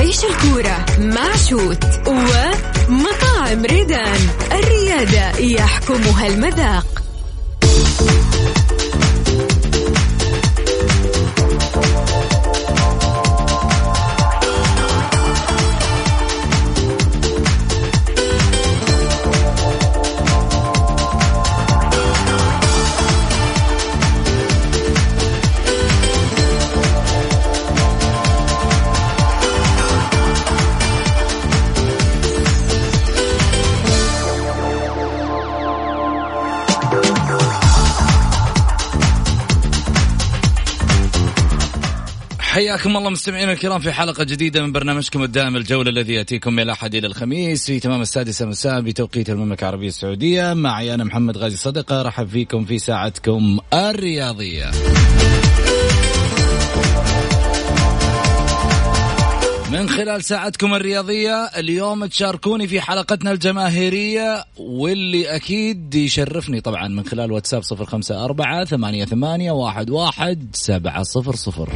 عيش الكورة مع شوت ومطاعم ريدان. الريادة يحكمها المذاق. حياكم الله مستمعينا الكرام في حلقة جديدة من برنامجكم الدائم الجولة الذي يأتيكم من الأحد إلى الخميس في تمام السادسة مساء بتوقيت المملكة العربية السعودية. معي أنا محمد غازي صدقة رحب فيكم في ساعتكم الرياضية. من خلال ساعتكم الرياضية اليوم تشاركوني في حلقتنا الجماهيرية واللي أكيد يشرفني طبعا من خلال واتساب صفر خمسة أربعة ثمانية, ثمانية واحد, واحد سبعة صفر صفر.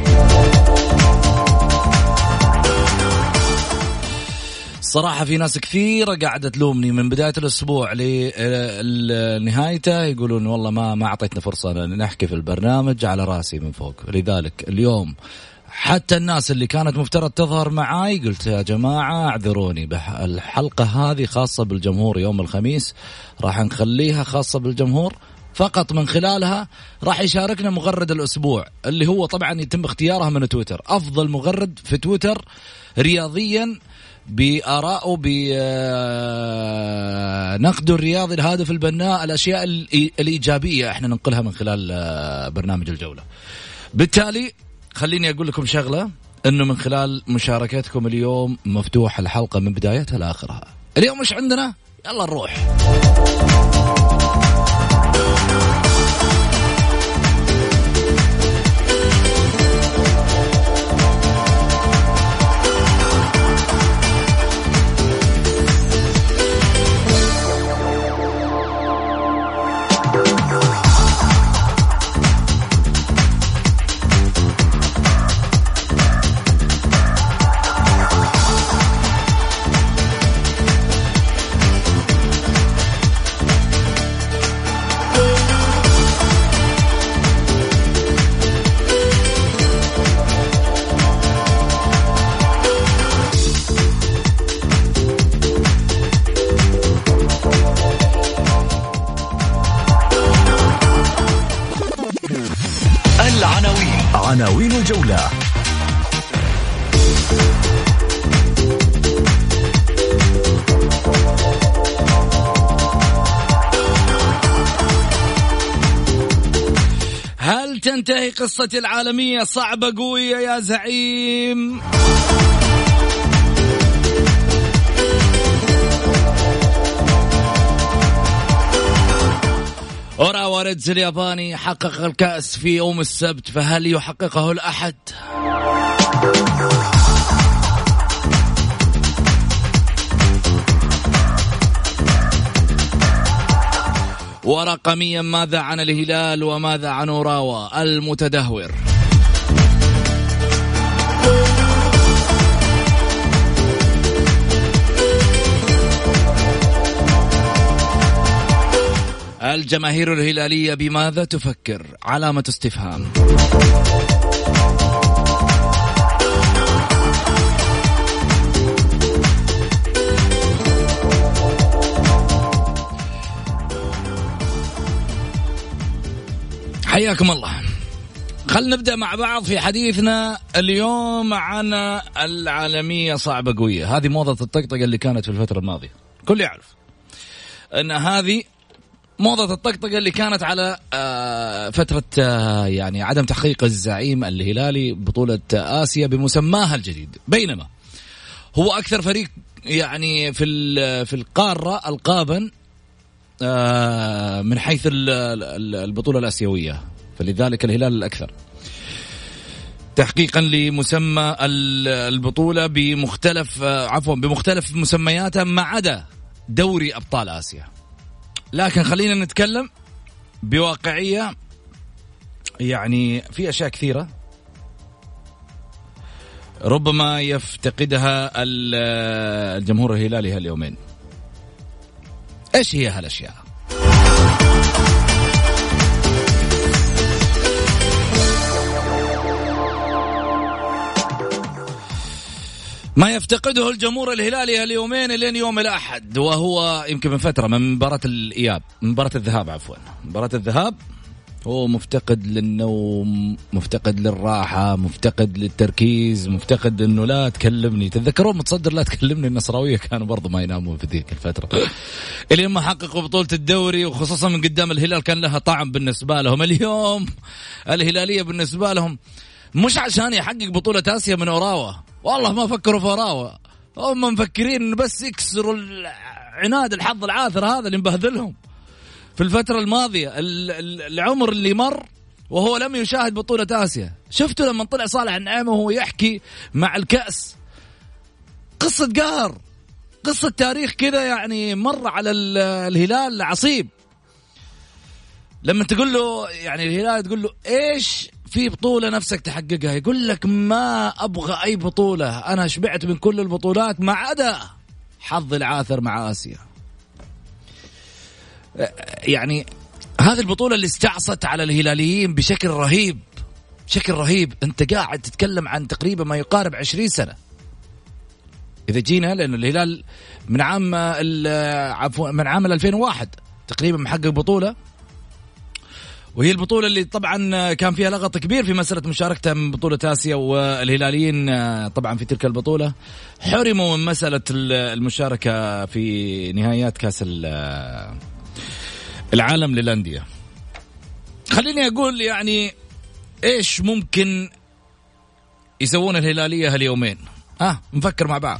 صراحة في ناس كثيرة قاعدة تلومني من بداية الأسبوع لنهايته يقولون والله ما ما أعطيتنا فرصة نحكي في البرنامج على رأسي من فوق. لذلك اليوم حتى الناس اللي كانت مفترض تظهر معاي قلت يا جماعة اعذروني الحلقة هذه خاصة بالجمهور يوم الخميس راح نخليها خاصة بالجمهور فقط من خلالها راح يشاركنا مغرد الأسبوع اللي هو طبعا يتم اختيارها من تويتر. أفضل مغرد في تويتر رياضيا بآرائه بنقده الرياضي الهادف البناء الأشياء الإيجابية إحنا ننقلها من خلال آه، برنامج الجولة. بالتالي خليني أقول لكم شغلة إنه من خلال مشاركتكم اليوم مفتوح الحلقة من بدايتها لآخرها. اليوم مش عندنا؟ يلا نروح. قصتي العالمية صعبة قوية يا زعيم واريدز الياباني حقق الكأس في يوم السبت فهل يحققه الأحد؟ ورقميا ماذا عن الهلال وماذا عن أوراوا؟ المتدهور. الجماهير الهلالية بماذا تفكر؟ علامة استفهام. حياكم الله. خلنا نبدأ مع بعض في حديثنا اليوم عن العالمية صعبة قوية. هذه موضة الطقطقة اللي كانت في الفترة الماضية. كل يعرف إن هذه موضة الطقطقة اللي كانت على آه، فترة آه، يعني عدم تحقيق الزعيم الهلالي بطولة آسيا بمسماها الجديد. بينما هو أكثر فريق يعني في في القارة القابا آه، من حيث البطولة الآسيوية. فلذلك الهلال الأكثر. تحقيقا لمسمى البطولة بمختلف آه، عفوا بمختلف مسمياتها ما عدا دوري أبطال آسيا. لكن خلينا نتكلم بواقعية. يعني في أشياء كثيرة. ربما يفتقدها الجمهور الهلالي هاليومين. إيش هي هالأشياء؟ ما يفتقده الجمهور الهلالي اليومين لين يوم الأحد وهو يمكن من فترة من مباراة الإياب مباراة الذهاب عفوا مباراة الذهاب هو مفتقد للنوم مفتقد للراحة مفتقد للتركيز مفتقد إنه لا تكلمني. تتذكرون متصدر لا تكلمني النصراوية كانوا برضو ما ينامون في ذيك الفترة. اليوم ما حققوا بطولة الدوري وخصوصا من قدام الهلال كان لها طعم بالنسبة لهم. اليوم الهلالية بالنسبة لهم مش عشان يحقق بطولة آسيا من أوراوا. والله ما فكروا في أوراوا. هم مفكرين بس يكسروا عناد الحظ العاثر هذا اللي مبهذلهم. في الفترة الماضية العمر اللي مر وهو لم يشاهد بطولة آسيا. شفتوا لما طلع صالح النعيمة وهو يحكي مع الكأس؟ قصة قهر قصة تاريخ كذا يعني مر على الهلال عصيب لما تقول له يعني الهلال تقول له إيش في بطولة نفسك تحققها؟ يقول لك ما أبغى أي بطولة أنا شبعت من كل البطولات ما عدا حظ العاثر مع آسيا. يعني هذه البطولة اللي استعصت على الهلاليين بشكل رهيب بشكل رهيب. أنت قاعد تتكلم عن تقريبا ما يقارب 20 سنة. إذا جينا لأنه الهلال من عام عفوا من عام 2001 تقريبا محقق بطولة. وهي البطولة اللي طبعا كان فيها لغط كبير في مسألة مشاركته من بطولة آسيا والهلاليين طبعا في تلك البطولة. حرموا من مسألة المشاركة في نهايات كأس العالم للأندية. خليني أقول يعني إيش ممكن يسوون الهلالية هاليومين؟ ها آه نفكر مع بعض.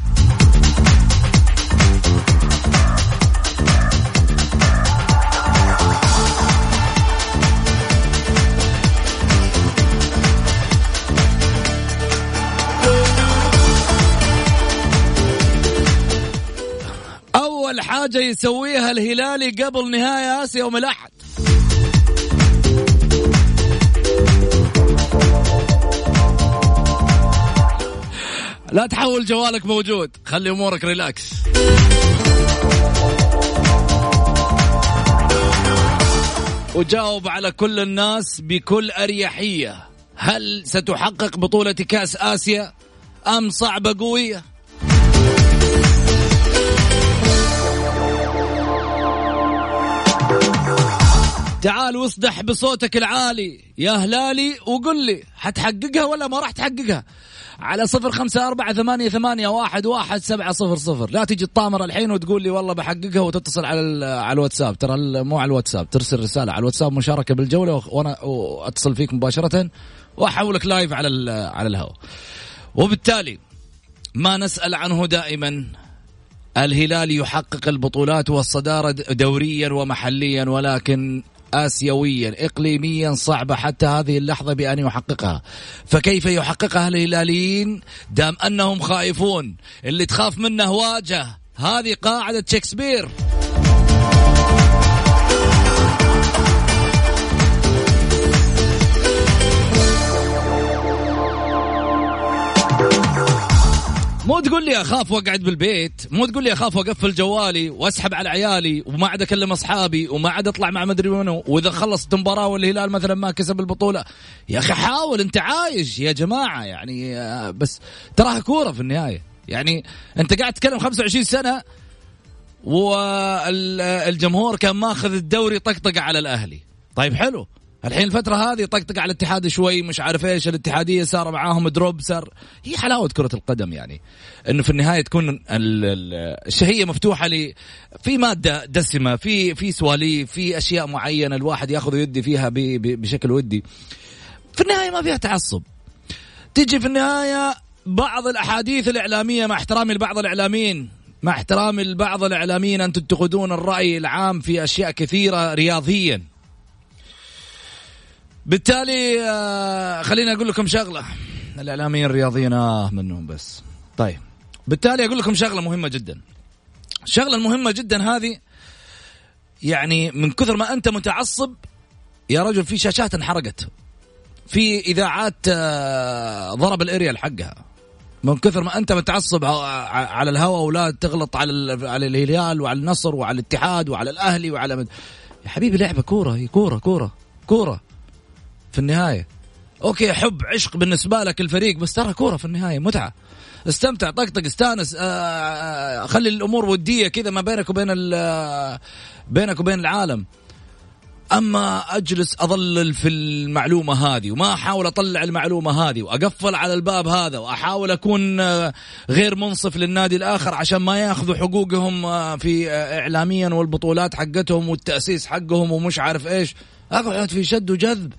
أول حاجة يسويها الهلالي قبل نهاية آسيا يوم الأحد. لا تحول جوالك موجود. خلي أمورك ريلاكس وجاوب على كل الناس بكل أريحية. هل ستحقق بطولة كأس آسيا؟ أم صعبة قوية؟ تعال واصدح بصوتك العالي. يا هلالي وقل لي حتحققها ولا ما راح تحققها؟ على صفر خمسة أربعة ثمانية, ثمانية واحد, واحد سبعة صفر صفر. لا تجي تطامر الحين وتقول لي والله بحققها وتتصل على على الواتساب. ترى مو على الواتساب ترسل رسالة على الواتساب مشاركة بالجولة وأنا أتصل فيك مباشرة وأحولك لايف على على الهواء. وبالتالي ما نسأل عنه دائما الهلال يحقق البطولات والصدارة دوريا ومحليا ولكن آسيويا إقليميا صعبة حتى هذه اللحظة بأن يحققها. فكيف يحققها الهلاليين دام أنهم خائفون اللي تخاف منه واجه هذه قاعدة شكسبير. مو تقول لي أخاف وأقعد بالبيت مو تقول لي أخاف وأقفل جوالي وأسحب على عيالي وما عاد أكلم أصحابي وما عاد أطلع مع مدري منو وإذا خلصت المباراه والهلال مثلا ما كسب البطولة. يا أخي حاول أنت عايش يا جماعة يعني آه، بس تراها كورة في النهاية. يعني أنت قاعد تتكلم 25 سنة والجمهور كان ماخذ الدوري طقطقة على الأهلي. طيب حلو. الحين الفترة هذه طقطق على الاتحاد شوي مش عارف إيش الاتحادية صار معاهم دروب صار هي حلاوة كرة القدم يعني إنه في النهاية تكون الشهية مفتوحة لي. في مادة دسمة في في سواليف في أشياء معينة الواحد ياخذ ويدي فيها بشكل ودي. في النهاية ما فيها تعصب. تيجي في النهاية بعض الأحاديث الإعلامية مع احترامي لبعض الإعلاميين مع احترامي لبعض الإعلاميين ان تنتقدون الرأي العام في أشياء كثيرة رياضيا. بالتالي آه، خليني أقول لكم شغلة. الإعلاميين الرياضيين آه منهم بس. طيب. بالتالي أقول لكم شغلة مهمة جدا. الشغله المهمه جدا هذه يعني من كثر ما أنت متعصب يا رجل في شاشات انحرقت. في إذاعات آه، ضرب الأريال حقها. من كثر ما أنت متعصب على الهواء ولا تغلط على على الهلال وعلى النصر وعلى الاتحاد وعلى الأهلي وعلى مد... يا حبيبي لعبة كورة هي كورة كورة كورة. في النهاية. أوكي حب عشق بالنسبة لك الفريق بس ترى كورة في النهاية متعة. استمتع طقطق استانس آه، آه، خلي الأمور ودية كذا ما بينك وبين بينك وبين العالم. أما أجلس اضلل في المعلومة هذه وما أحاول أطلع المعلومة هذه وأقفل على الباب هذا وأحاول أكون آه، غير منصف للنادي الآخر عشان ما ياخذوا حقوقهم آه، في آه، اعلاميا والبطولات حقتهم والتأسيس حقهم ومش عارف إيش. أقعد في شد وجذب.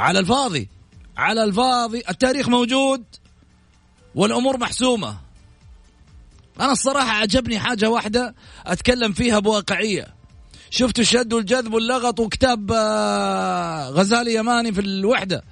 على الفاضي. على الفاضي. التاريخ موجود. والأمور محسومة. أنا الصراحة عجبني حاجة واحدة أتكلم فيها بواقعية. شفتوا الشد والجذب واللغط وكتاب آه، غزالي يماني في الوحدة.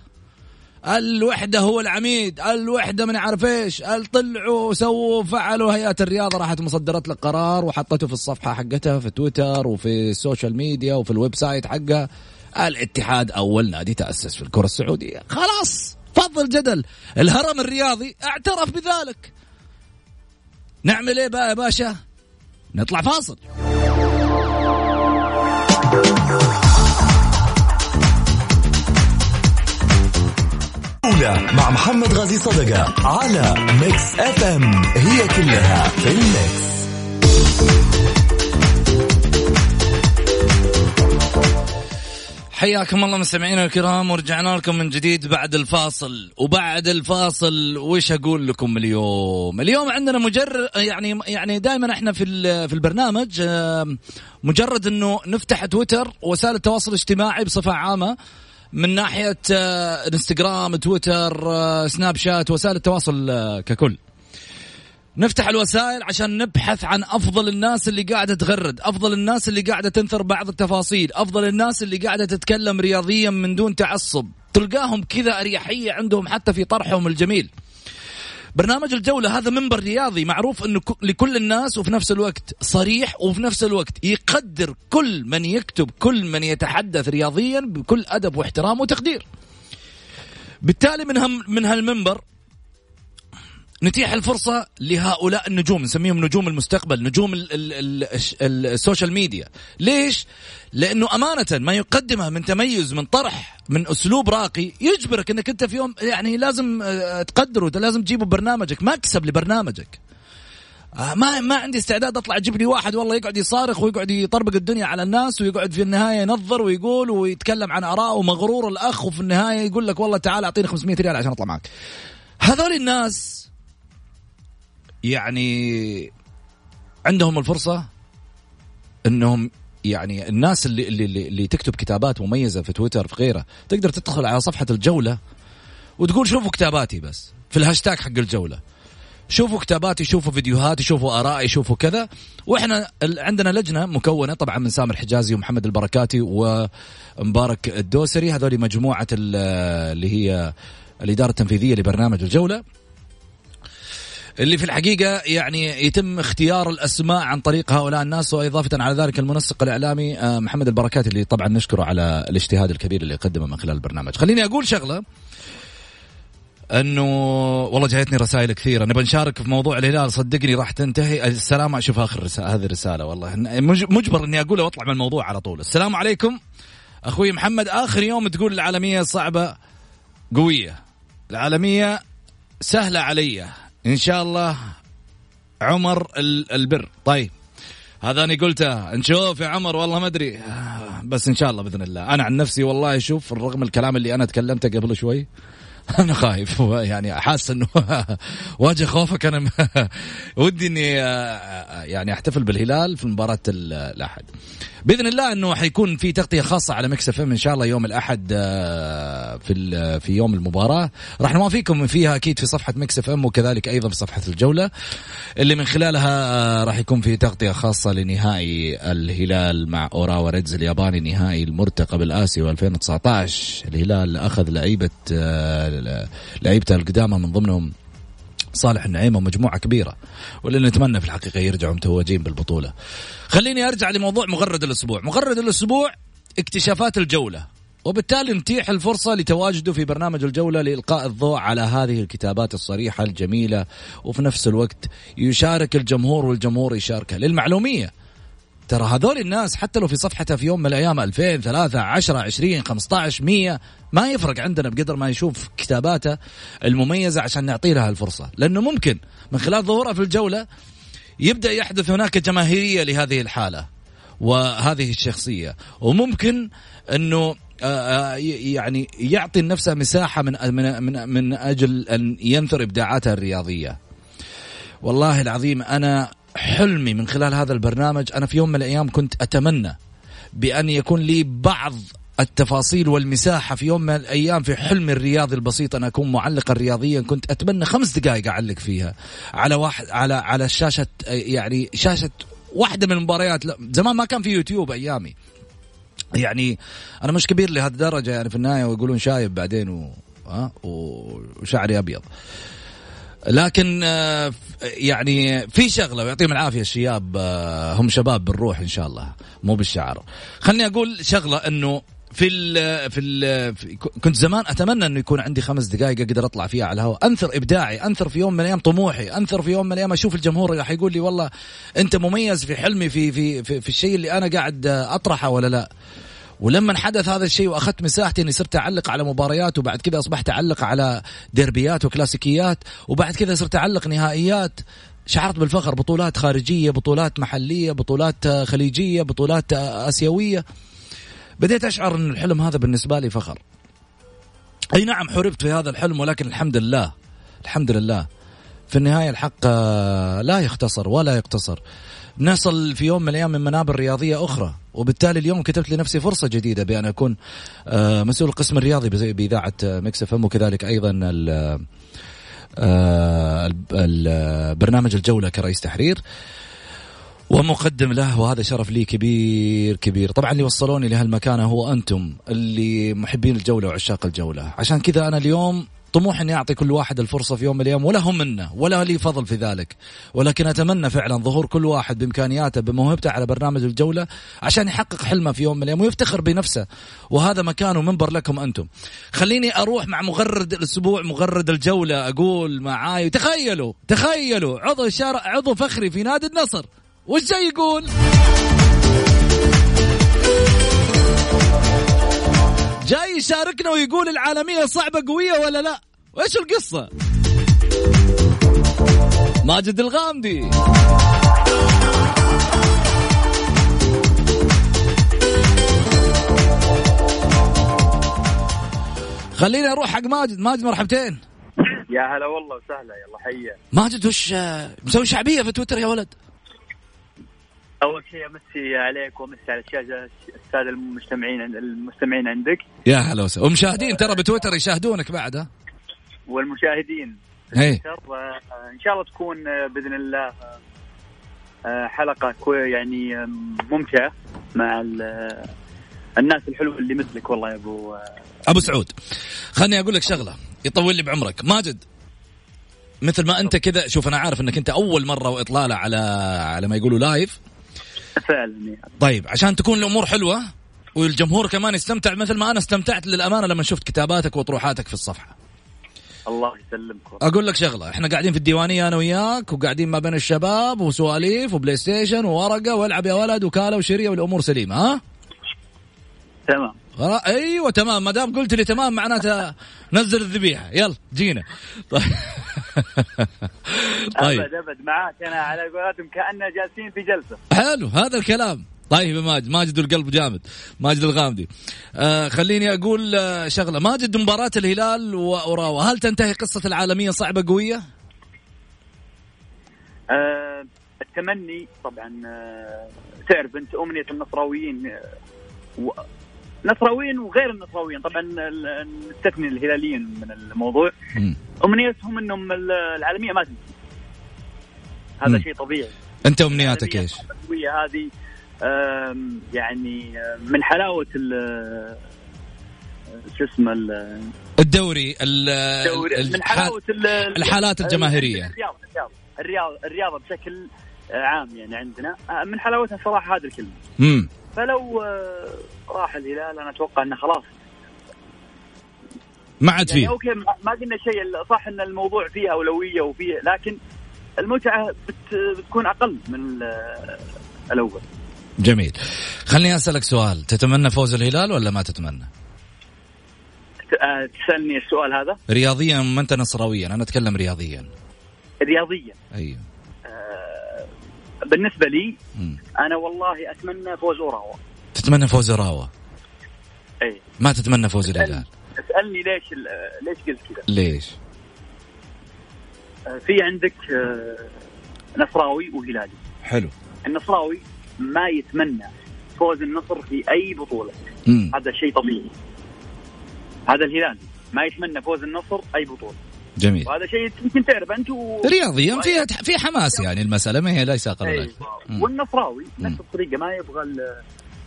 الوحدة هو العميد. الوحدة من عارف إيش. طلعوا سووا فعلوا هيئة الرياضة. راحت مصدرت لك قرار وحطته في الصفحة حقتها في تويتر وفي ال social media وفي ال website حقها. الاتحاد أول نادي تأسس في الكرة السعودية. خلاص فضل جدل الهرم الرياضي اعترف بذلك. نعمل إيه بقى يا باشا؟ نطلع فاصل. مع محمد غازي صدقة على ميكس اف ام هي كلها في الميكس حياكم الله مستمعينا الكرام ورجعنا لكم من جديد بعد الفاصل. وبعد الفاصل وش أقول لكم اليوم؟ اليوم عندنا مجرد يعني يعني دائما إحنا في في البرنامج مجرد إنه نفتح تويتر وسائل التواصل الاجتماعي بصفة عامة من ناحية آه، إنستغرام تويتر آه، سناب شات وسائل التواصل آه، ككل. نفتح الوسائل عشان نبحث عن أفضل الناس اللي قاعدة تغرد، أفضل الناس اللي قاعدة تنثر بعض التفاصيل، أفضل الناس اللي قاعدة تتكلم رياضيا من دون تعصب، تلقاهم كذا أريحية عندهم حتى في طرحهم الجميل. برنامج الجولة هذا منبر رياضي معروف إنه لكل الناس وفي نفس الوقت صريح وفي نفس الوقت يقدر كل من يكتب كل من يتحدث رياضيا بكل أدب واحترام وتقدير. بالتالي من هم من هالمنبر نتيح الفرصة لهؤلاء النجوم نسميهم نجوم المستقبل نجوم ال ال ال السوشيال ميديا ليش؟ لأنه أمانة ما يقدمه من تميز من طرح من أسلوب راقي يجبرك أنك أنت في يوم يعني لازم آه، تقدره لازم تجيبه برنامجك مكسب لبرنامجك آه، ما ما عندي استعداد أطلع أجيب لي واحد والله يقعد يصارخ ويقعد يطربق الدنيا على الناس ويقعد في النهاية ينظر ويقول ويتكلم عن اراءه ومغرور الأخ وفي النهاية يقول لك والله تعال أعطيني 500 ريال عشان أطلع معك. هذول الناس يعني عندهم الفرصة إنهم يعني الناس اللي اللي اللي تكتب كتابات مميزة في تويتر في غيره تقدر تدخل على صفحة الجولة وتقول شوفوا كتاباتي بس في الهاشتاج حق الجولة. شوفوا كتاباتي شوفوا فيديوهاتي شوفوا آرائي شوفوا كذا. وإحنا عندنا لجنة مكونة طبعا من سامر حجازي ومحمد البركاتي ومبارك الدوسري هذول مجموعة اللي هي الإدارة التنفيذية لبرنامج الجولة. اللي في الحقيقة يعني يتم اختيار الأسماء عن طريق هؤلاء الناس وإضافة على ذلك المنسق الإعلامي آه، محمد البركات اللي طبعا نشكره على الاجتهاد الكبير اللي قدمه من خلال البرنامج. خليني أقول شغلة إنه والله جايتني رسائل كثيرة. نبغى نشارك في موضوع الهلال صدقني راح تنتهي. السلام أشوف آخر رسالة هذه الرسالة والله. مجبر إني اقولها وأطلع من الموضوع على طول. السلام عليكم. أخوي محمد آخر يوم تقول العالمية صعبة قوية. العالمية سهلة علي. إن شاء الله عمر البر. طيب هذا أنا قلته. نشوف يا عمر والله ما أدري. بس إن شاء الله بإذن الله. أنا عن نفسي والله شوف رغم الكلام اللي أنا تكلمته قبل شوي أنا خايف. يعني حاسس إنه واجه خوفك. أنا ودي إني آه، يعني أحتفل بالهلال في مباراة الأحد. بإذن الله إنه حيكون في تغطية خاصة على مكس إف إم شاء الله يوم الأحد آه، في في يوم المباراة. راح نوافيكم فيها أكيد في صفحة مكس إف إم وكذلك أيضا في صفحة الجولة. اللي من خلالها آه، راح يكون في تغطية خاصة لنهائي الهلال مع أوراوا ريدز الياباني نهائي المرتقب الآسيوي 2019 الهلال أخذ لعيبة لعيبته القدامى من ضمنهم صالح النعيمة ومجموعة كبيرة واللي نتمنى في الحقيقة يرجعوا متوجين بالبطولة. خليني أرجع لموضوع مغرد الأسبوع. مغرد الأسبوع اكتشافات الجولة وبالتالي نتيح الفرصة لتواجده في برنامج الجولة لإلقاء الضوء على هذه الكتابات الصريحة الجميلة وفي نفس الوقت يشارك الجمهور والجمهور يشاركها. للمعلومية ترى هذول الناس حتى لو في صفحته في يوم من الأيام 2000 3 10 20 15 100 ما يفرق عندنا بقدر ما يشوف كتاباته المميزة عشان نعطي لها الفرصه لأنه ممكن من خلال ظهورها في الجولة يبدأ يحدث هناك جماهيرية لهذه الحالة وهذه الشخصية. وممكن إنه آه، آه، يعني يعطي نفسه مساحة من من من, من أجل أن ينثر إبداعاته الرياضية. والله العظيم أنا حلمي من خلال هذا البرنامج. أنا في يوم من الأيام كنت أتمنى بأن يكون لي بعض التفاصيل والمساحة في يوم من الأيام في حلمي الرياضي البسيط. أنا أكون معلقا رياضيا. كنت أتمنى خمس دقائق أعلق فيها. على واحد على على شاشة يعني شاشة واحدة من المباريات. زمان ما كان في يوتيوب أيامي. يعني أنا مش كبير لهذه الدرجة يعني في النهاية ويقولون شايب بعدين و... وشعري أبيض. لكن آه، يعني في شغلة ويعطيهم العافية الشياب آه، هم شباب بالروح إن شاء الله مو بالشعر. خلني أقول شغلة إنه في ال في, ال كنت زمان أتمنى إنه يكون عندي خمس دقائق أقدر أطلع فيها على الهواء. أنثر إبداعي أنثر في يوم من الأيام طموحي أنثر في يوم من الأيام أشوف الجمهور راح يقول لي والله أنت مميز في حلمي في في في, في الشيء اللي أنا قاعد أطرحه ولا لا. ولما حدث هذا الشيء وأخذت مساحتي إني صرت أعلق على مباريات وبعد كذا أصبحت أعلق على ديربيات وكلاسيكيات وبعد كذا صرت أعلق نهائيات شعرت بالفخر. بطولات خارجية بطولات محلية بطولات خليجية بطولات آسيوية. بديت أشعر إن الحلم هذا بالنسبة لي فخر. أي نعم حوربت في هذا الحلم ولكن الحمد لله الحمد لله. في النهاية الحق لا يختصر ولا يقتصر. نصل في يوم من الأيام من منابر رياضية أخرى وبالتالي اليوم كتبت لنفسي فرصة جديدة بأن أكون آه، مسؤول القسم الرياضي بإذاعة مكس إف إم وكذلك أيضا البرنامج الجولة كرئيس تحرير ومقدم له وهذا شرف لي كبير كبير. طبعا اللي وصلوني لهالمكانه هو أنتم اللي محبين الجولة وعشاق الجولة. عشان كذا أنا اليوم طموح إني أعطي كل واحد الفرصة في يوم من الأيام ولا هم منا ولا لي فضل في ذلك. ولكن أتمنى فعلا ظهور كل واحد بإمكانياته بموهبته على برنامج الجولة عشان يحقق حلمه في يوم من الأيام ويفتخر بنفسه. وهذا مكان ومنبر لكم أنتم. خليني أروح مع مغرد الأسبوع مغرد الجولة أقول معاي تخيلوا تخيلوا عضو شارع عضو فخري في نادي النصر. وش جاي يقول؟ جاي يشاركنا ويقول العالمية صعبة قوية ولا لا؟ وإيش القصة؟ ماجد الغامدي. خليني أروح حق ماجد. ماجد مرحبتين. يا هلا والله وسهلا يلا حيا. ماجد وش مسوي شعبية في تويتر يا ولد؟ أول شيء أمسي عليك وأمسي على الشاشة الساده المجتمعين المستمعين عندك. يا هلا وسهلا. ومشاهدين ترى بتويتر يشاهدونك بعد ها؟ والمشاهدين. هي. إن شاء الله تكون آه، بإذن الله آه، حلقة يعني ممتعة مع الناس الحلوة اللي مثلك والله يا أبو آه، أبو سعود خلني أقول لك شغلة يطول لي بعمرك. ماجد مثل ما أنت كذا شوف أنا عارف إنك أنت أول مرة وإطلالة على على ما يقولوا live فعلا يعني. طيب عشان تكون الأمور حلوة والجمهور كمان يستمتع مثل ما أنا استمتعت للأمانة لما شفت كتاباتك وطروحاتك في الصفحة. الله يسلمكم أقول لك شغلة إحنا قاعدين في الديوانية أنا وياك وقاعدين ما بين الشباب وسواليف وبلاي ستيشن وورقة والعب يا ولد وكالة وشرية والأمور سليمة ها؟ تمام. أيوه تمام. ما دام قلت لي تمام معناته نزل الذبيحة. يلا جينا. طيب. طيب. أبد أبد معاك. أنا على قولتهم كأننا جالسين في جلسة. حلو هذا الكلام. طيب يا ماجد ماجد القلب جامد. ماجد الغامدي. آه خليني أقول آه شغلة. ماجد مباراة الهلال واوراوا هل تنتهي قصة العالمية صعبة قوية؟ آه التمني طبعا آه تعرف أنت أمنية النصراويين آه و... نصراويين وغير النصراويين. طبعا نستثني الهلاليين من الموضوع. م. أمنيتهم إنهم العالمية ما تنتهي هذا شيء طبيعي. أنت أمنياتك إيش؟ هذه يعني من حلاوة شو اسمه الدوري الدوري من حلاوة الحالات الجماهيرية. الرياضة الرياضة الرياضة بشكل عام يعني عندنا من حلاوتها صراحة هذه الكلمة. امم فلو آه، راح الهلال أنا أتوقع إنه خلاص. ما عاد فيه. يعني أوكي ما قلنا شيء صح إن الموضوع فيه أولوية وفيه لكن المتعة بت بتكون أقل من الأول. جميل. خليني أسألك سؤال. تتمنى فوز الهلال ولا ما تتمنى؟ آه، تسألني السؤال هذا؟ رياضيا ما أنت نصراويا أنا أتكلم رياضيا. رياضيا. أيوه. آه بالنسبة لي م. أنا والله أتمنى فوز أوراوا. تتمنى فوز أوراوا؟ اي ما تتمنى فوز الهلال اسألني ليش ليش قلت كذا؟ ليش؟ آه، في عندك آه، نصراوي وهلالي. حلو. النصراوي ما يتمنى فوز النصر في أي بطولة. مم. هذا شيء طبيعي. هذا الهلال. ما يتمنى فوز النصر أي بطولة. جميل. وهذا شيء يمكن تعرف أنت و... رياضيا في في حماس يعني المسألة ما هي ليس أقل أيوة. والنصراوي نفس الطريقة ما يبغى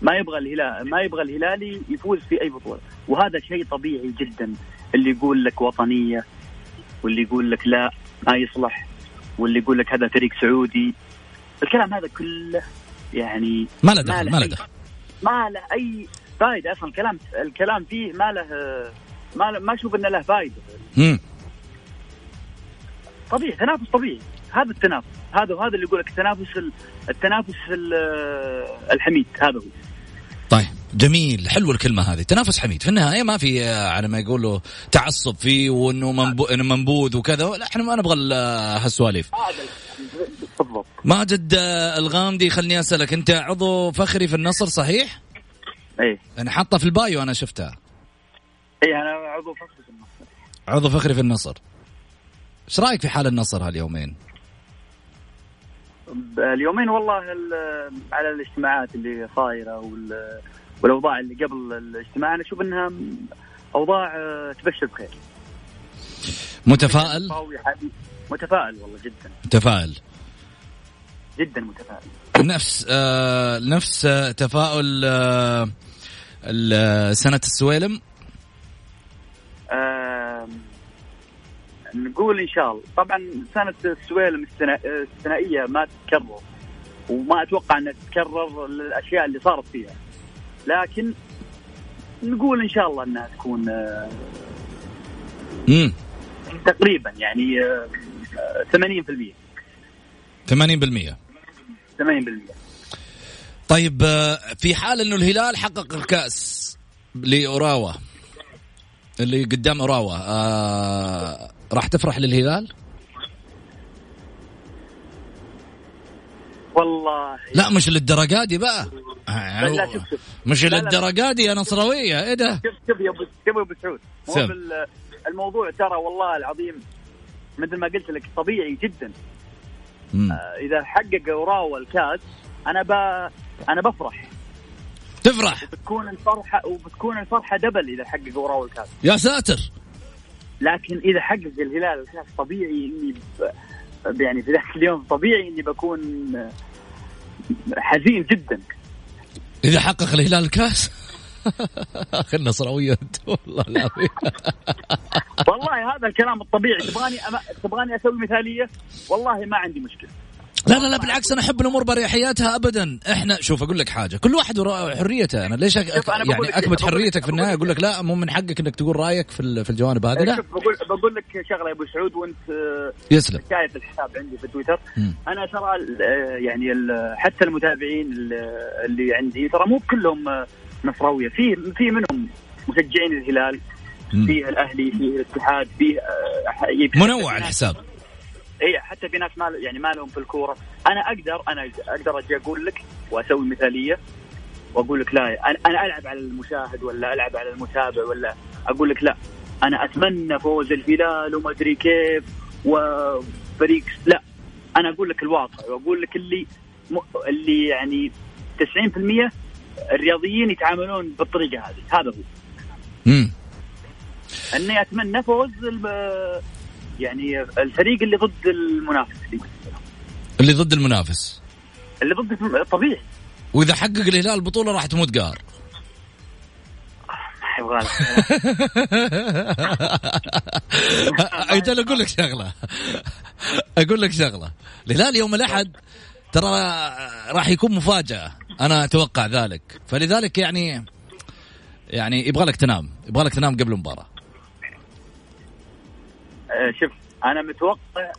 ما يبغى الهلال ما يبغى الهلالي يفوز في أي بطولة. وهذا شيء طبيعي جدا اللي يقول لك وطنية واللي يقول لك لا ما يصلح واللي يقول لك هذا فريق سعودي. الكلام هذا كله يعني ما له دخل ما له دخل. ما له أي فائده أصلا الكلام الكلام فيه ما له ما له ما أشوف إنه له فائده طبيعي تنافس طبيعي. هذا التنافس. هذا وهذا اللي يقول لك التنافس التنافس الحميد. هذا هو. طيب جميل. حلو الكلمة هذه. تنافس حميد. في النهاية ما في آه، على ما يقولوا تعصب فيه وإنه منبو... منبوذ وكذا. لا إحنا ما نبغى هالسواليف. بالضبط. ماجد آه، الغامدي خلني أسألك. أنت عضو فخري في النصر صحيح؟ إيه. أنا حاطه في البايو أنا شفتها. إيه أنا عضو فخري في النصر. عضو فخري في النصر. إيش رأيك في حال النصر هاليومين؟ اليومين والله على الاجتماعات اللي صايرة والأوضاع اللي قبل الاجتماع أنا أشوف إنها أوضاع تبشر بخير. متفائل؟ متفائل والله جدا. متفائل. جدا متفائل. نفس آه نفس آه تفاؤل آه سنة السويلم؟ آه نقول إن شاء الله. طبعا سنة السويلم الثنائية ما تتكرر وما أتوقع إنها تتكرر الاشياء اللي صارت فيها. لكن نقول إن شاء الله إنها تكون امم تقريبا يعني 80% 80% 80% طيب في حال إنه الهلال حقق الكأس لأوراوا اللي قدام أوراوا آه راح تفرح للهلال؟ والله. لا مش للدرجات دي بقى. لا شوف شوف. مش للدرجات دي يا نصراوية إيه ده؟ شوف شوف يا ابو شوف يا أبو سعود. الموضوع ترى والله العظيم مثل ما قلت لك طبيعي جدا. آه إذا حقق اوراوا الكاس أنا ب... أنا بفرح. تفرح. وبتكون الفرحه وبتكون الفرحة دبل إذا حقق اوراوا الكاس يا ساتر. لكن إذا حقق الهلال الكاس طبيعي إني ب... يعني في ذاك اليوم طبيعي إني بكون حزين جدا. إذا حقق الهلال الكاس؟ أخي النصراويه أنت والله العظيم. والله هذا الكلام الطبيعي. تبغاني أم... تبغاني أسوي مثالية؟ والله ما عندي مشكلة. لا لا لا بالعكس أنا أحب الأمور بريحياتها ابدا. إحنا شوف أقول لك حاجة. كل واحد حريته. أنا ليش أك... أنا يعني اكبت حريتك في النهاية؟ أقول لك لا مو من حقك إنك تقول رأيك في في الجوانب هذه لا. بقول بقول لك شغلة يا أبو سعود وأنت يسلم. شايف الحساب عندي في تويتر. م. أنا ترى يعني حتى المتابعين اللي عندي ترى مو كلهم نصراوية. في في منهم مشجعين الهلال فيه الأهلي فيه الاتحاد فيه منوع الحساب. اي حتى في ناس ما يعني ما لهم في الكورة. أنا أقدر أنا أقدر أجي أقول لك وأسوي مثالية وأقول لك لا أنا أنا ألعب على المشاهد ولا ألعب على المتابع ولا أقول لك لا. أنا أتمنى فوز الهلال وما أدري كيف وفريق لا. أنا أقول لك الواقع وأقول لك اللي. اللي يعني 90% الرياضيين يتعاملون بالطريقة هذه. هذا هو. امم أني أتمنى فوز يعني الفريق اللي ضد المنافس. لي. اللي ضد المنافس. اللي ضد طبيعي. وإذا حقق الهلال البطولة راح تموت قهر. ما يبغى. أجل أقول لك شغلة. أقول لك شغلة. الهلال يوم الأحد ترى راح يكون مفاجأة. أنا أتوقع ذلك. فلذلك يعني يعني يبغى لك تنام. يبغى لك تنام قبل المباراة. شوف أنا متوقع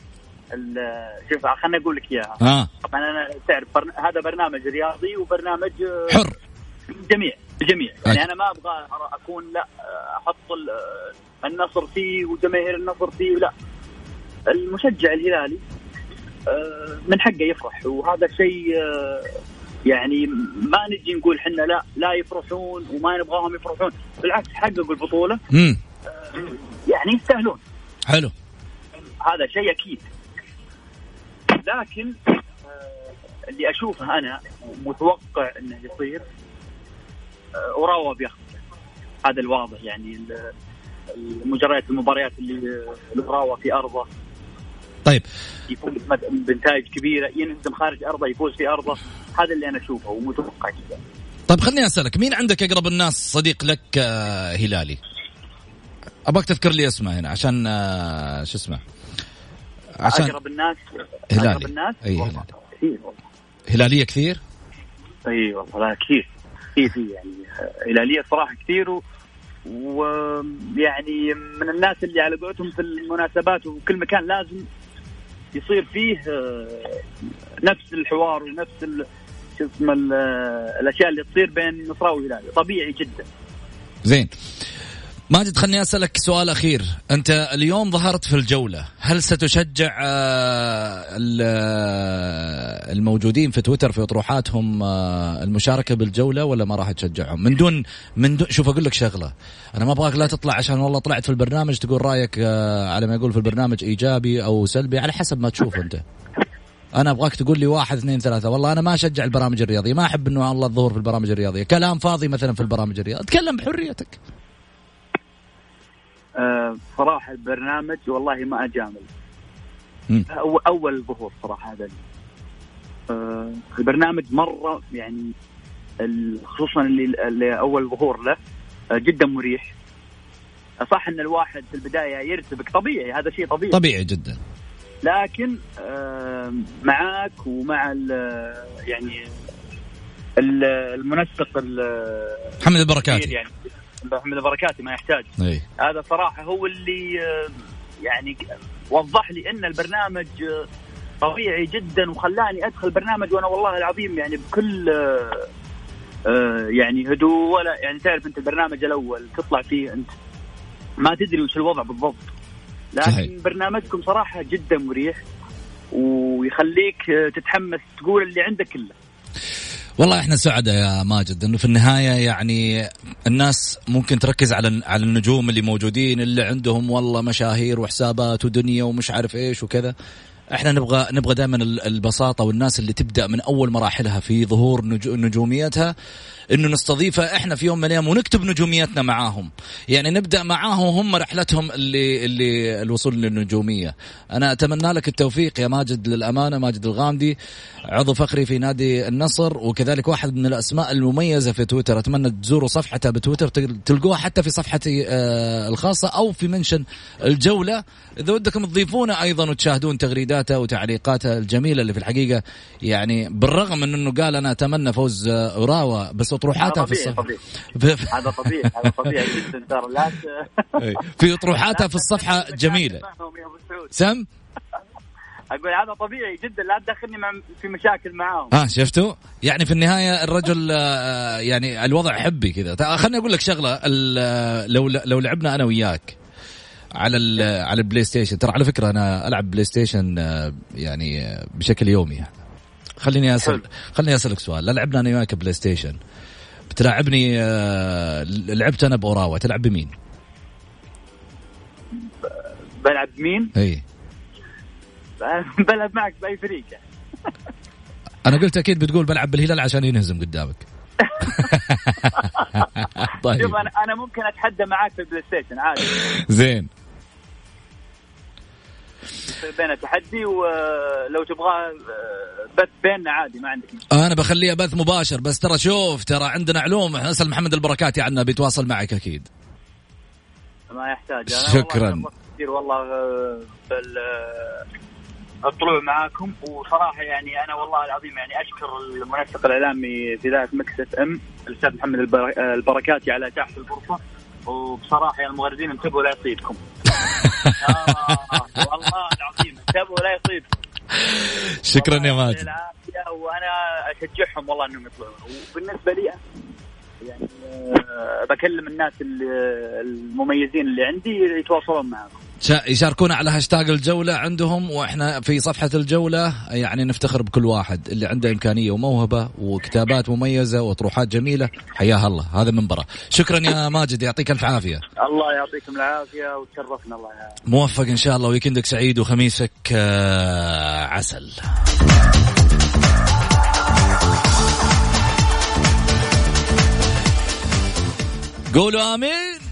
ال- شوف خليني أقول لك إياها. ها طبعا أنا تعرف برن... هذا برنامج رياضي وبرنامج آه، حر. الجميع الجميع أكيد. يعني أنا ما أبغى أكون لا آه، أحط ال- آه، النصر فيه وجماهير النصر فيه لا. المشجع الهلالي آه، من حقه يفرح. وهذا شيء آه، يعني ما نجي نقول حنا لا لا يفرحون وما نبغاهم يفرحون. بالعكس حققوا البطولة. امم يعني يستاهلون. حلو. هذا شيء أكيد. لكن آه، اللي أشوفه أنا متوقع إنه يصير آه، اوراوا بياخذ. هذا الواضح يعني المجريات المباريات اللي الاوراوا في أرضه. طيب. يفوز بنتائج كبيرة ينهزم خارج أرضه يفوز في أرضه. هذا اللي أنا أشوفه ومتوقع كذا طيب خليني أسألك مين عندك أقرب الناس صديق لك آه، هلالي؟ أبغاك تذكر لي اسمه هنا عشان آه، شو اسمه؟ عشان أقرب الناس هلالي. أقرب الناس؟ والله. هلالي. كثير والله. هلالية كثير؟ إي والله لا كثير. كثير في يعني. هلالية صراحة كثير و- ويعني من الناس اللي على قولتهم في المناسبات وكل مكان لازم يصير فيه آه، نفس الحوار ونفس ال- شو اسمه ال- الأشياء اللي تصير بين نصراوي وهلالي طبيعي جدا. زين. ماجد خلني أسألك سؤال أخير. أنت اليوم ظهرت في الجولة. هل ستشجع آه، آه، الموجودين في تويتر في أطروحاتهم آه، المشاركة بالجولة ولا ما راح تشجعهم؟ من دون من دون شوف أقول لك شغلة. أنا ما أبغاك لا تطلع عشان والله طلعت في البرنامج تقول رأيك على ما يقول في البرنامج إيجابي أو سلبي على حسب ما تشوف أنت. أنا أبغاك تقول لي واحد اثنين ثلاثة. والله أنا ما أشجع البرامج الرياضية. ما أحب إنه الله الظهور في البرامج الرياضية. كلام فاضي مثلا في البرامج الرياضية. تكلم بحريتك. صراحة البرنامج والله ما أجامل. أول ظهور صراحة هذا. آه، البرنامج مرة يعني خصوصا اللي, اللي أول ظهور له آه، جدا مريح. آه، صح إن الواحد في البداية يرتبك طبيعي هذا شيء طبيعي. طبيعي جدا. لكن آه، معاك ومع ال- يعني ال- المنسق ال- محمد البركاتي يعني. محمد البركاتي ما يحتاج. اي هذا صراحة هو اللي آه، يعني وضح لي إن البرنامج آه، طبيعي جدا وخلاني أدخل البرنامج وأنا والله العظيم يعني بكل آه، يعني هدوء. ولا يعني تعرف أنت البرنامج الأول تطلع فيه أنت ما تدري وش الوضع بالضبط. لكن صحيح. برنامجكم صراحة جدا مريح ويخليك تتحمس تقول اللي عندك كله. والله إحنا سعداء يا ماجد إنه في النهاية يعني الناس ممكن تركز على على النجوم اللي موجودين اللي عندهم والله مشاهير وحسابات ودنيا ومش عارف إيش وكذا. إحنا نبغى نبغى دائما البساطة والناس اللي تبدأ من أول مراحلها في ظهور نجو- نجوميتها إنه نستضيفها إحنا في يوم من الأيام ونكتب نجوميتنا معاهم. يعني نبدأ معاهم هم رحلتهم اللي اللي الوصول للنجومية. أنا أتمنى لك التوفيق يا ماجد للأمانة ماجد الغامدي. عضو فخري في نادي النصر وكذلك واحد من الأسماء المميزة في تويتر. أتمنى تزوروا صفحته بتويتر تل- تلقوها حتى في صفحتي آه، الخاصة أو في منشن الجولة. إذا ودكم تضيفونا أيضا وتشاهدون تغريداته وتعليقاته الجميلة اللي في الحقيقة. يعني بالرغم من إنه قال أنا أتمنى فوز آه، اوراوا بس أطروحاتها هذا في الصفحه هذا طبيعي هذا طبيعي. جدا ترى لا ت- في أطروحاتها في الصفحة جميلة. سم؟ أقول هذا طبيعي جدا لا تدخلني مع في مشاكل معاهم. ها شفتوا؟ يعني في النهاية الرجل آه، يعني الوضع حبي كذا. خليني أقول لك شغلة لو لو لعبنا أنا وياك على على البلاي ستيشن. ترى على فكرة أنا ألعب بلاي ستيشن آه، يعني آه، بشكل يومي خليني اسال خليني أسألك سؤال. لعبنا أنا وياك بلاي ستيشن. بتلاعبني لعبت أنا بأوراوا. تلعب بمين؟ بلعب بمين؟ إي. بلعب معك بأي فريق. أنا قلت أكيد بتقول بلعب بالهلال عشان ينهزم قدامك. طيب. شوف أنا أنا ممكن أتحدى معاك في البلاي ستيشن عادي. زين. بين تحدي ولو تبغى بث بيننا عادي ما عندك مشكلة. أنا بخليها بث مباشر بس ترى شوف ترى عندنا علوم. أسأل محمد البركاتي عنا بيتواصل معك أكيد. ما يحتاج. أنا شكرا. كثير والله بال الطلوع معاكم. وصراحة يعني أنا والله العظيم يعني أشكر المنسق الإعلامي في ذات ميكس اف ام الأستاذ محمد البركاتي على إتاحة الفرصة. وبصراحة يا المغردين انتبهوا لا يصيدكم آه والله العظيم انتبهوا لا يصيدكم شكرا يا ماجد. وأنا أشجعهم والله إنهم يطلعون وبالنسبة لي يعني أه بكلم الناس المميزين اللي عندي يتواصلون معكم. يشاركونا على هاشتاج الجولة عندهم وإحنا في صفحة الجولة يعني نفتخر بكل واحد اللي عنده إمكانية وموهبة وكتابات مميزة وطروحات جميلة حياه الله هذا منبره شكرا يا ماجد يعطيك ألف عافية. الله يعطيكم العافية وتشرفنا الله يعافية. موفق إن شاء الله ويكندك سعيد وخميسك آه، عسل. قولوا آمين.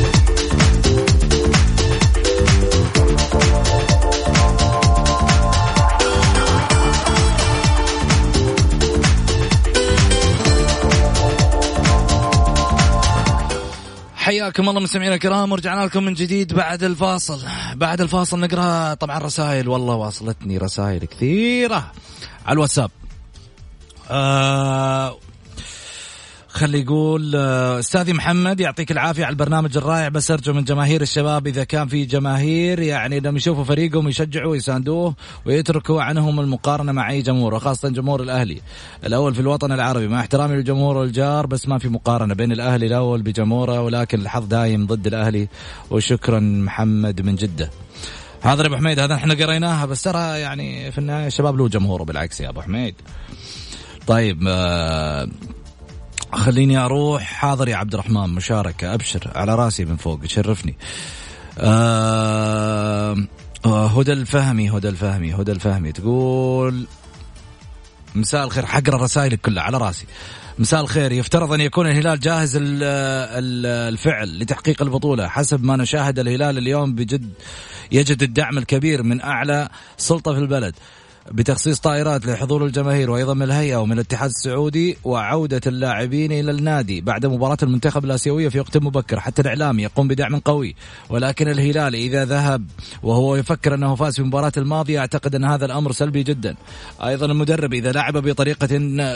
حياكم الله مستمعينا الكرام ورجعنا لكم من جديد بعد الفاصل. بعد الفاصل نقرأ طبعا رسائل. والله واصلتني رسائل كثيرة على الواتساب. آه خلي يقول آه، أستاذي محمد يعطيك العافية على البرنامج الرائع بس أرجو من جماهير الشباب إذا كان في جماهير يعني لما يشوفوا فريقهم يشجعوا ويساندوه ويتركوا عنهم المقارنة مع أي جمهور وخاصة جمهور الأهلي الأول في الوطن العربي. مع احترامي للجمهور والجار بس ما في مقارنة بين الأهلي الأول بجمهوره ولكن الحظ دايم ضد الأهلي وشكرا محمد من جدة. حاضر يا أبو حميد هذا إحنا قريناها بس ترى يعني في النهاية الشباب له جمهوره بالعكس يا أبو حميد. طيب آه خليني أروح. حاضر يا عبد الرحمن مشاركه أبشر على رأسي من فوق يشرفني آه هدى الفهمي هدى الفهمي هدى الفهمي تقول مساء الخير حقرأ رسائلك كلها على رأسي. مساء الخير يفترض أن يكون الهلال جاهز الفعل لتحقيق البطولة حسب ما نشاهد الهلال اليوم بجد يجد الدعم الكبير من أعلى سلطة في البلد. بتخصيص طائرات لحضور الجماهير وأيضا من الهيئة ومن الاتحاد السعودي وعودة اللاعبين إلى النادي بعد مباراة المنتخب الاسيويه في وقت مبكر. حتى الإعلام يقوم بدعم قوي ولكن الهلال إذا ذهب وهو يفكر أنه فاز في المباراة الماضية أعتقد أن هذا الأمر سلبي جدا. أيضا المدرب إذا لعب بطريقه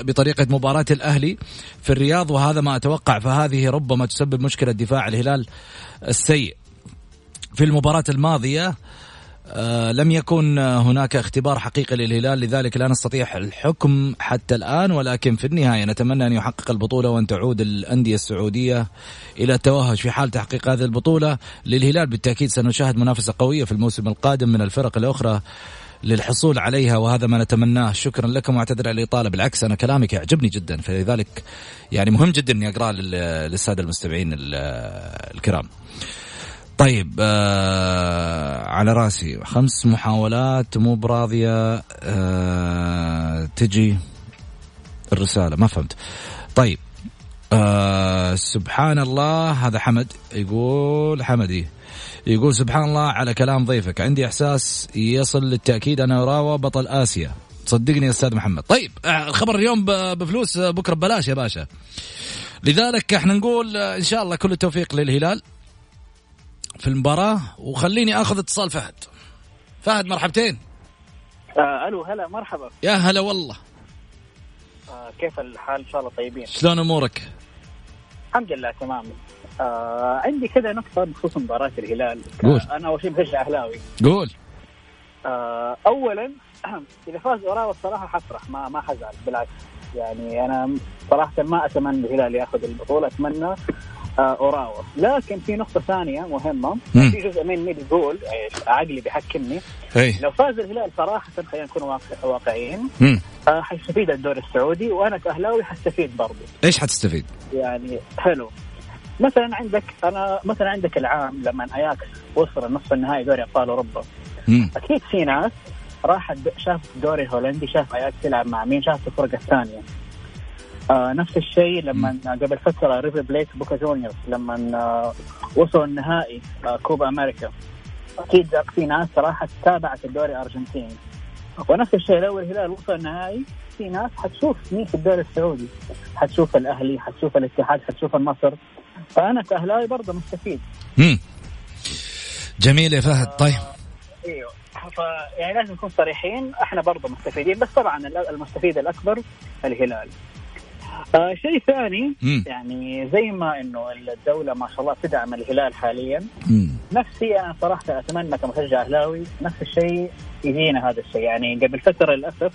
بطريقة مباراة الأهلي في الرياض وهذا ما أتوقع فهذه ربما تسبب مشكلة دفاع الهلال السيء. في المباراة الماضية آه لم يكن هناك اختبار حقيقي للهلال لذلك لا نستطيع الحكم حتى الآن ولكن في النهاية نتمنى أن يحقق البطولة وأن تعود الأندية السعودية إلى التوهج في حال تحقيق هذه البطولة. للهلال بالتأكيد سنشاهد منافسة قوية في الموسم القادم من الفرق الأخرى للحصول عليها وهذا ما نتمناه. شكرا لكم واعتذر على الاطاله بالعكس أنا كلامك يعجبني جدا. فلذلك يعني مهم جدا اني اقراه للسادة المستمعين الكرام. طيب آه على راسي. خمس محاولات مو براضية آه تجي الرسالة. ما فهمت. طيب آه سبحان الله هذا حمد. يقول حمدي. يقول سبحان الله على كلام ضيفك. عندي إحساس يصل للتأكيد أنا راوى بطل آسيا. صدقني يا أستاذ محمد. طيب آه، الخبر اليوم بفلوس بكرة ببلاش يا باشا. لذلك إحنا نقول آه، إن شاء الله كل التوفيق للهلال. في المباراة وخليني آخذ اتصال فهد. فهد مرحبتين. آه ألو هلا مرحبا. يا هلا والله. آه كيف الحال؟ إن شاء الله طيبين. شلون أمورك؟ الحمد لله تمام. آه عندي كذا نقطة بخصوص مباراة الهلال. قول. أنا أول شيء بشجع أهلاوي. قول. آه أولا إذا فاز أوراوا الصراحة حفرح ما ما حزعل بالعكس. يعني أنا صراحة ما أتمنى الهلال ياخذ البطولة أتمنى آه، أوراوا. لكن في نقطة ثانية مهمة. مم. في جزء مني بيقول آه، عقلي بيحكمني. اي لو فاز الهلال صراحة خلينا نكون واقع- واقعيين. آه، حيستفيد الدوري السعودي وأنا كأهلاوي حستفيد برضه إيش حتستفيد؟ يعني حلو. مثلا عندك أنا مثلا عندك العام لما اياكس وصل نصف النهائي دوري أبطال أوروبا. مم. أكيد في ناس راحت شافت الدوري الهولندي شاف اياكس يلعب مع مين شافت الفرق الثانية. آه نفس الشيء لما قبل فترة ريفر بليت بوكا جونيورز لما آه وصلوا النهائي آه كوبا أمريكا. أكيد في ناس راحت تابعت الدوري الأرجنتيني. ونفس الشيء لو الهلال وصل النهائي في ناس حتشوف مين في الدوري السعودي. حتشوف الأهلي حتشوف الاتحاد حتشوف النصر فأنا كأهلاوي برضه مستفيد. مم. جميل يا فهد. طيب. أيوه. يعني لازم نكون صريحين إحنا برضه مستفيدين بس طبعا ال- المستفيد الأكبر الهلال. آه شيء ثاني مم. يعني زي ما إنه الدولة ما شاء الله تدعم الهلال حاليا مم. نفسي أنا صراحة أتمنى كمشجع أهلاوي نفس الشيء يجينا هذا الشيء يعني قبل فترة للأسف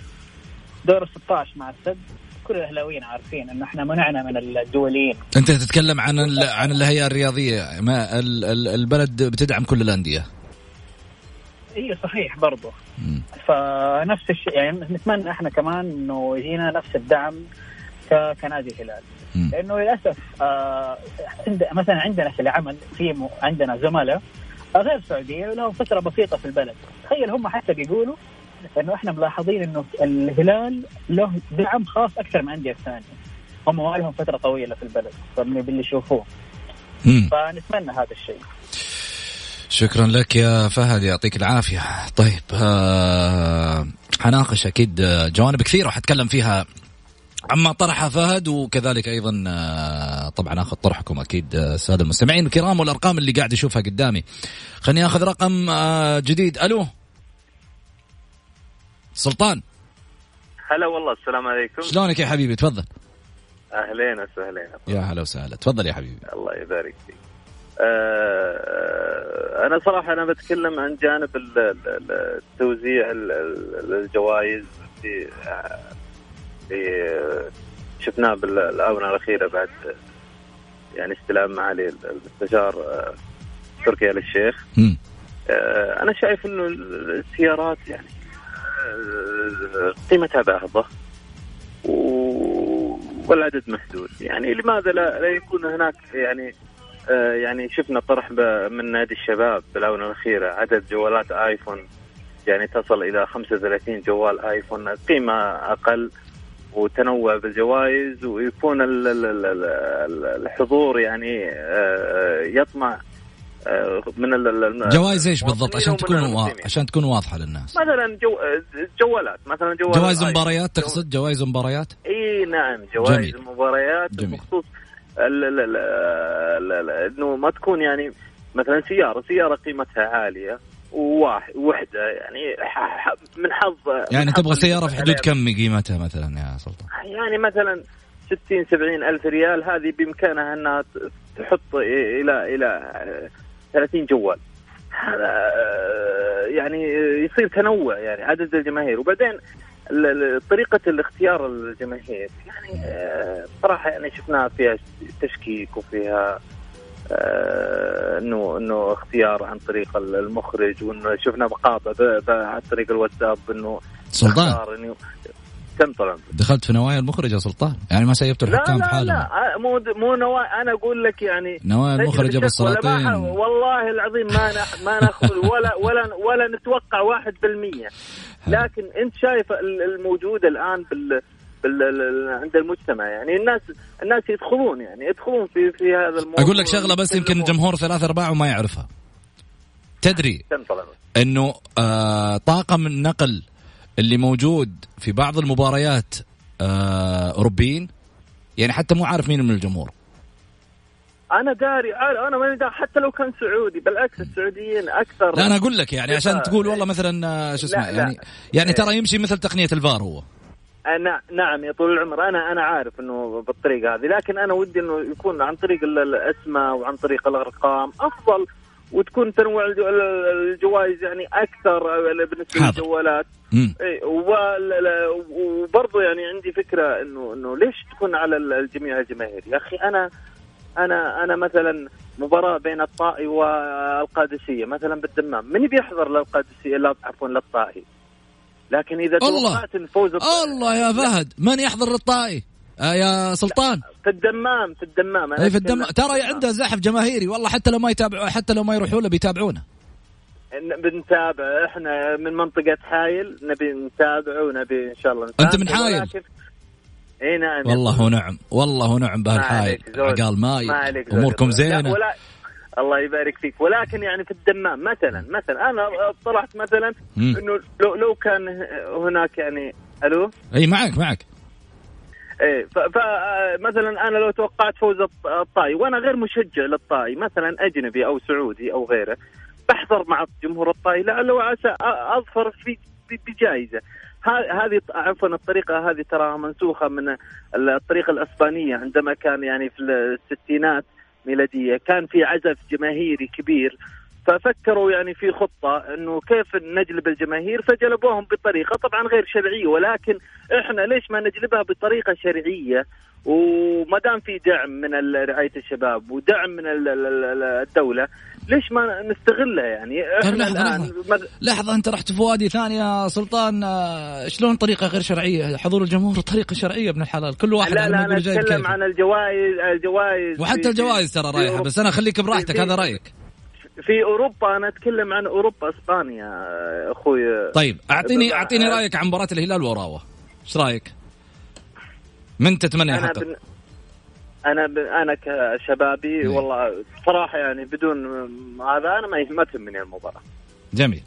دور ال 16 مع السد كل الأهلاويين عارفين إنه إحنا منعنا من الدوليين أنت تتكلم عن عن الهيئة الرياضية ما ال- ال- البلد بتدعم كل الأندية أيوه صحيح برضه مم. فنفس الشيء يعني نتمنى إحنا كمان إنه يجينا نفس الدعم كنادي الهلال. لأنه للأسف آه عند مثلا عندنا في العمل في. عندنا زملاء غير سعودية لهم فترة بسيطة في البلد تخيل هم حتى بيقولوا إنه إحنا ملاحظين إنه الهلال له دعم خاص أكثر من الانديه الثانية هم ما لهم فترة طويلة في البلد فمن باللي يشوفوه. فنتمنى هذا الشيء شكرا لك يا فهد يعطيك العافية طيب آه حناقش أكيد آه، جوانب كثيرة وحتكلم فيها عما طرحها فهد وكذلك أيضا آه، طبعا آخذ طرحكم أكيد الساده المستمعين الكرام والأرقام اللي قاعد اشوفها قدامي. خليني آخذ رقم آه، جديد. ألو؟ سلطان؟ هلا والله السلام عليكم. شلونك يا حبيبي؟ تفضل. أهلين وسهلين. يا هلا وسهلا. تفضل يا حبيبي. الله يبارك فيك. آه، أنا صراحة أنا بتكلم عن جانب ال- ال- ال- التوزيع ال- ال- الجوائز في في شفناه بالآونة الأخيرة بعد يعني استلام معالي المستشار آه، تركي آل الشيخ مم. آه، أنا شايف إنه السيارات يعني آه، قيمتها باهظه والعدد محدود. يعني لماذا لا, لا يكون هناك يعني يعني شفنا طرح من نادي الشباب بالآونة الأخيرة عدد جوالات آيفون يعني تصل إلى 35 جوال آيفون قيمة أقل. وتنوع بالجوائز ويكون ال- ال- ال- ال- الحضور يعني آه، يطمع آه، من جوائز إيش بالضبط عشان تكون. عشان تكون واضحه للناس مثلا جو... جوالات مثلا جوال جوائز. مباريات تقصد جوائز مباريات اي نعم جوائز جميل. المباريات جميل. بخصوص انه ما تكون يعني مثلا سياره سياره قيمتها عاليه وحدة يعني من حظ يعني من حظ تبغى سيارة في حدود. كم قيمتها مثلا يا سلطان؟ يعني مثلا 60 70 ألف ريال هذه بإمكانها إنها تحط إلى إلى 30 جوال. هذا آه، يعني يصير تنوع يعني عدد الجماهير. وبعدين طريقة الاختيار الجماهير يعني آه، صراحة يعني شفناها فيها تشكيك وفيها إنه إنه اختيار عن طريق المخرج وإنه شفنا مقاطع عن طريق الواتساب إنه سلطان. إنه كم طبعا دخلت في نوايا المخرج يا سلطان؟ يعني ما سيبتوا لا الحكام لا بحالهم لا آه، مو مو نوا أنا أقول لك يعني نوايا المخرج أبو السلاطين والله العظيم ما نح ما ناخذ ولا ولا ولا نتوقع واحد بالمية. لكن أنت شايف ال- الموجود الآن بال بال ال- عند المجتمع يعني الناس الناس يدخلون يعني يدخلون في في هذا الموضوع أقول لك شغلة بس يمكن. جمهور ثلاث أرباع وما يعرفها. تدري إنه آه طاقم النقل اللي موجود في بعض المباريات آه أوروبيين يعني حتى مو عارف مين من الجمهور. أنا داري أنا ماني داري حتى لو كان سعودي بالعكس السعوديين أكثر لا أنا أقول لك يعني عشان تقول والله مثلا آه، شو اسمه. يعني يعني ترى يمشي مثل تقنية الفار هو. أنا نعم يا طول العمر أنا أنا عارف إنه بالطريقة هذه لكن أنا ودي إنه يكون عن طريق ال- الأسماء وعن طريق الأرقام أفضل وتكون تنوع الجوائز يعني أكثر بالنسبة. للجوالات. وبرضه يعني عندي فكرة انه إنه ليش تكون على الجميع الجماهير يا أخي أنا أنا أنا مثلا مباراة بين الطائي والقادسية مثلا بالدمام من بيحضر للقادسية؟ لا عفوا للطائي. لكن إذا الله. توقعت ان فوز الط- الله يا فهد من يحضر للطائي؟ آه يا سلطان. في الدمام في الدمام. أنا أي في أتكلم الدم ترى عنده زحف جماهيري والله حتى لو ما يتابعوا حتى لو ما يروحوا له بيتابعونه. بنتابع إحنا من منطقة حايل نبي نتابع ونبي إن شاء الله أنت من حايل؟ إي نعم. والله ونعم والله ونعم ما بهالحايل عليك زود. قال ما ماي زود. أموركم زينة. ولا الله يبارك فيك. ولكن يعني في الدمام مثلا مثلا أنا طلعت مثلا. إنه لو لو كان هناك يعني ألو؟ أي معك معك. إيه فمثلا أنا لو توقعت فوز الط- الطائي وأنا غير مشجع للطائي مثلا أجنبي أو سعودي أو غيره بحضر مع جمهور الطائي لعل وعسى أظفر في بجائزة. هذه عفوا الطريقة هذه تراها منسوخة من ال- الطريقة الإسبانية عندما كان يعني في الستينات ميلادية. كان في عزف جماهيري كبير ففكروا يعني في خطة إنه كيف نجلب الجماهير فجلبوهم بطريقة طبعا غير شرعية. ولكن إحنا ليش ما نجلبها بطريقة شرعية؟ وما دام في دعم من رعاية الشباب ودعم من ال- ال- ال- الدولة ليش ما نستغلها يعني طيب لحظة، لحظة. مد- لحظة أنت رحت في وادي ثاني يا سلطان آه، شلون طريقة غير شرعية حضور الجمهور طريقة شرعية ابن الحلال كل واحد لا لا أتكلم كيفه. عن الجوائز الجوائز وحتى الجوائز ترى رايحة. بس أنا خليك براحتك هذا رأيك في أوروبا أنا أتكلم عن أوروبا إسبانيا أخوي طيب أعطيني بس- أعطيني رأيك عن مباراة الهلال وراوة إيش رأيك؟ من تتمنى يحقق؟ أنا ب... أنا كشبابي إيه. والله صراحة يعني بدون هذا أنا ما ما تهمني المباراة. جميل.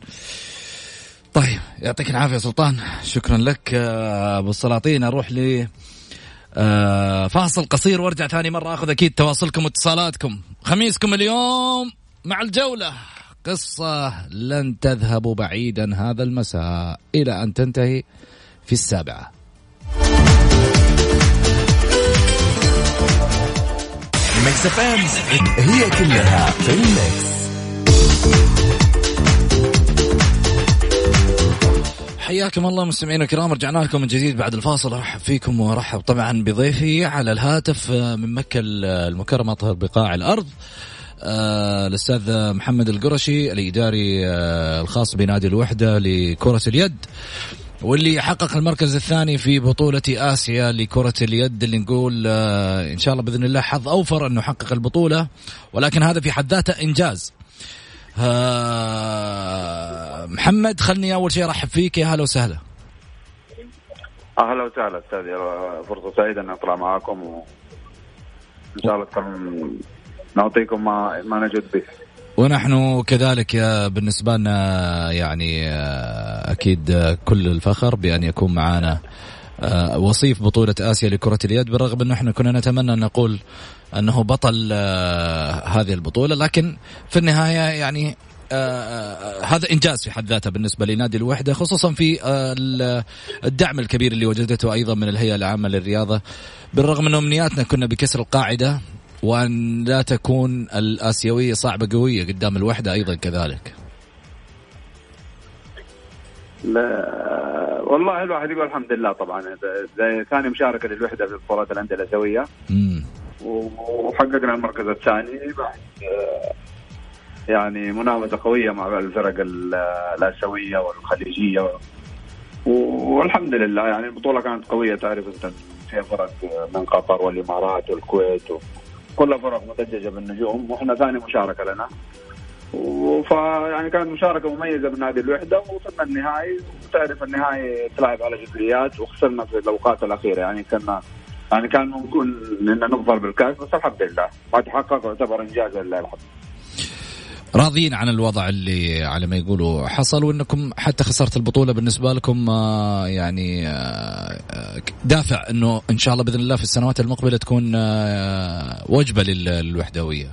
طيب يعطيك العافية سلطان. شكرا لك آه، أبو السلاطين. أروح ل آه، فاصل قصير وأرجع ثاني مرة أخذ أكيد تواصلكم واتصالاتكم. خميسكم اليوم مع الجولة. قصة لن تذهب بعيدا هذا المساء. إلى أن تنتهي في السابعة. ميكس اف ام هي كلها في الميكس. حياكم الله مستمعينا الكرام رجعنا لكم من جديد بعد الفاصل. أرحب فيكم وأرحب طبعا بضيفي على الهاتف آه، من مكة المكرمة اطهر بقاع الأرض. آه، الأستاذ محمد القرشي الإداري آه، الخاص بنادي الوحدة لكرة اليد. واللي حقق المركز الثاني في بطولة آسيا لكرة اليد اللي نقول آه، إن شاء الله بإذن الله حظ أوفر أنه حقق البطولة ولكن هذا في حد ذاته إنجاز. آه، محمد خلني أول شيء أرحب فيك. يا هلا وسهلا. أهلا وسهلا أستاذ فرصة سعيدة أن أطلع معاكم وإن شاء الله نعطيكم ما ما نجد به. ونحن كذلك بالنسبة لنا يعني آه، أكيد آه، كل الفخر بأن يكون معنا آه، وصيف بطولة آسيا لكرة اليد بالرغم أنه إحنا كنا نتمنى أن نقول أنه بطل هذه البطولة لكن في النهاية يعني هذا إنجاز في حد ذاته بالنسبة لنادي الوحدة خصوصا في ال- الدعم الكبير اللي وجدته أيضا من الهيئة العامة للرياضة بالرغم من أمنياتنا كنا بكسر القاعدة وأن لا تكون الآسيوية صعبة قوية قدام الوحدة أيضا كذلك. لا والله الواحد يقول الحمد لله طبعا. ثاني مشاركه للوحدة في بطولات الأندية الآسيوية. وحققنا المركز الثاني بعد يعني منافسة قوية مع الفرق ال- الآسيوية والخليجية. و- والحمد لله يعني البطولة كانت قوية تعرف أنت فيها فرق من قطر والإمارات والكويت كلها فرق مدججة بالنجوم وإحنا ثاني مشاركة لنا. فيعني كانت مشاركة مميزة من نادي الوحدة وصلنا النهائي. وتعرف النهائي تلعب على جدليات وخسرنا في الأوقات الأخيرة. يعني كنا يعني كان ممكن إن نظفر بالكاس بس الحمد لله. ما تحقق ويعتبر إنجاز لله الحمد راضيين عن الوضع اللي على ما يقولوا حصل وإنكم حتى خسرت البطولة بالنسبة لكم آه، يعني آه، آه، دافع إنه إن شاء الله بإذن الله في السنوات المقبلة تكون وجبة لل- للوحدوية.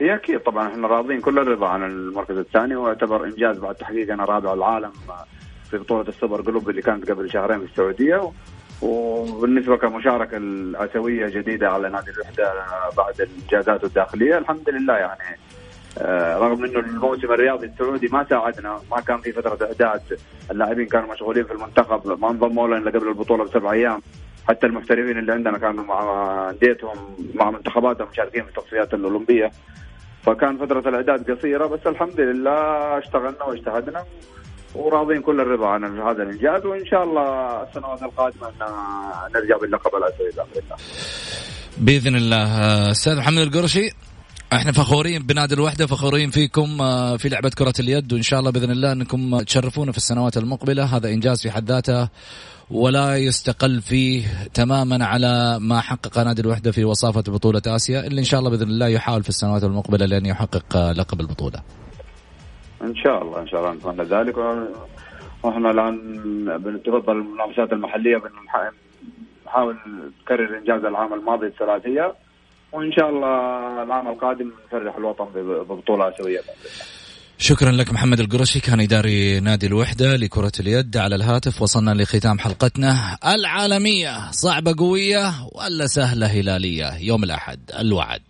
هي أكيد طبعا إحنا راضين كل الرضا عن المركز الثاني ويعتبر إنجاز بعد تحقيقنا رابع العالم في بطولة السوبر جلوب اللي كانت قبل شهرين في السعودية وبالنسبة كمشاركة الاسيويه جديدة على نادي الوحدة بعد الانجازات الداخلية الحمد لله يعني رغم إنه الموسم الرياضي السعودي ما ساعدنا ما كان في فترة أعداد. اللاعبين كانوا مشغولين في المنتخب ما انضموا لنا إلا قبل البطولة بسبع أيام. حتى المحترفين اللي عندنا كانوا مع انديتهم مع منتخباتهم مشاركين في التصفيات الأولمبية. فكان فترة الأعداد قصيرة بس الحمد لله اشتغلنا واجتهدنا وراضين كل الرضا عن هذا الإنجاز. وإن شاء الله السنوات القادمة إن نرجع باللقب الاسيوي باذن الله. بإذن الله. أستاذ محمد القرشي. إحنا فخورين بنادي الوحدة فخورين فيكم آه، في لعبة كرة اليد وإن شاء الله بإذن الله أنكم تشرفونا في السنوات المقبلة. هذا إنجاز في حد ذاته ولا يستقل فيه تماما على ما حقق نادي الوحدة في وصافة بطولة آسيا اللي إن شاء الله بإذن الله يحاول في السنوات المقبلة لأن يحقق آه، لقب البطولة. إن شاء الله إن شاء الله نتمنى ذلك. وإحنا الآن بنتفضل المنافسات المحلية بنحاول نكرر إنجاز العام الماضي الثلاثية. وإن شاء الله العام القادم نفرح الوطن ببطولة اسيويه شكرا لك محمد القرشي كان إداري نادي الوحدة لكرة اليد على الهاتف وصلنا لختام حلقتنا. العالمية صعبة قوية ولا سهلة هلالية؟ يوم الأحد الوعد.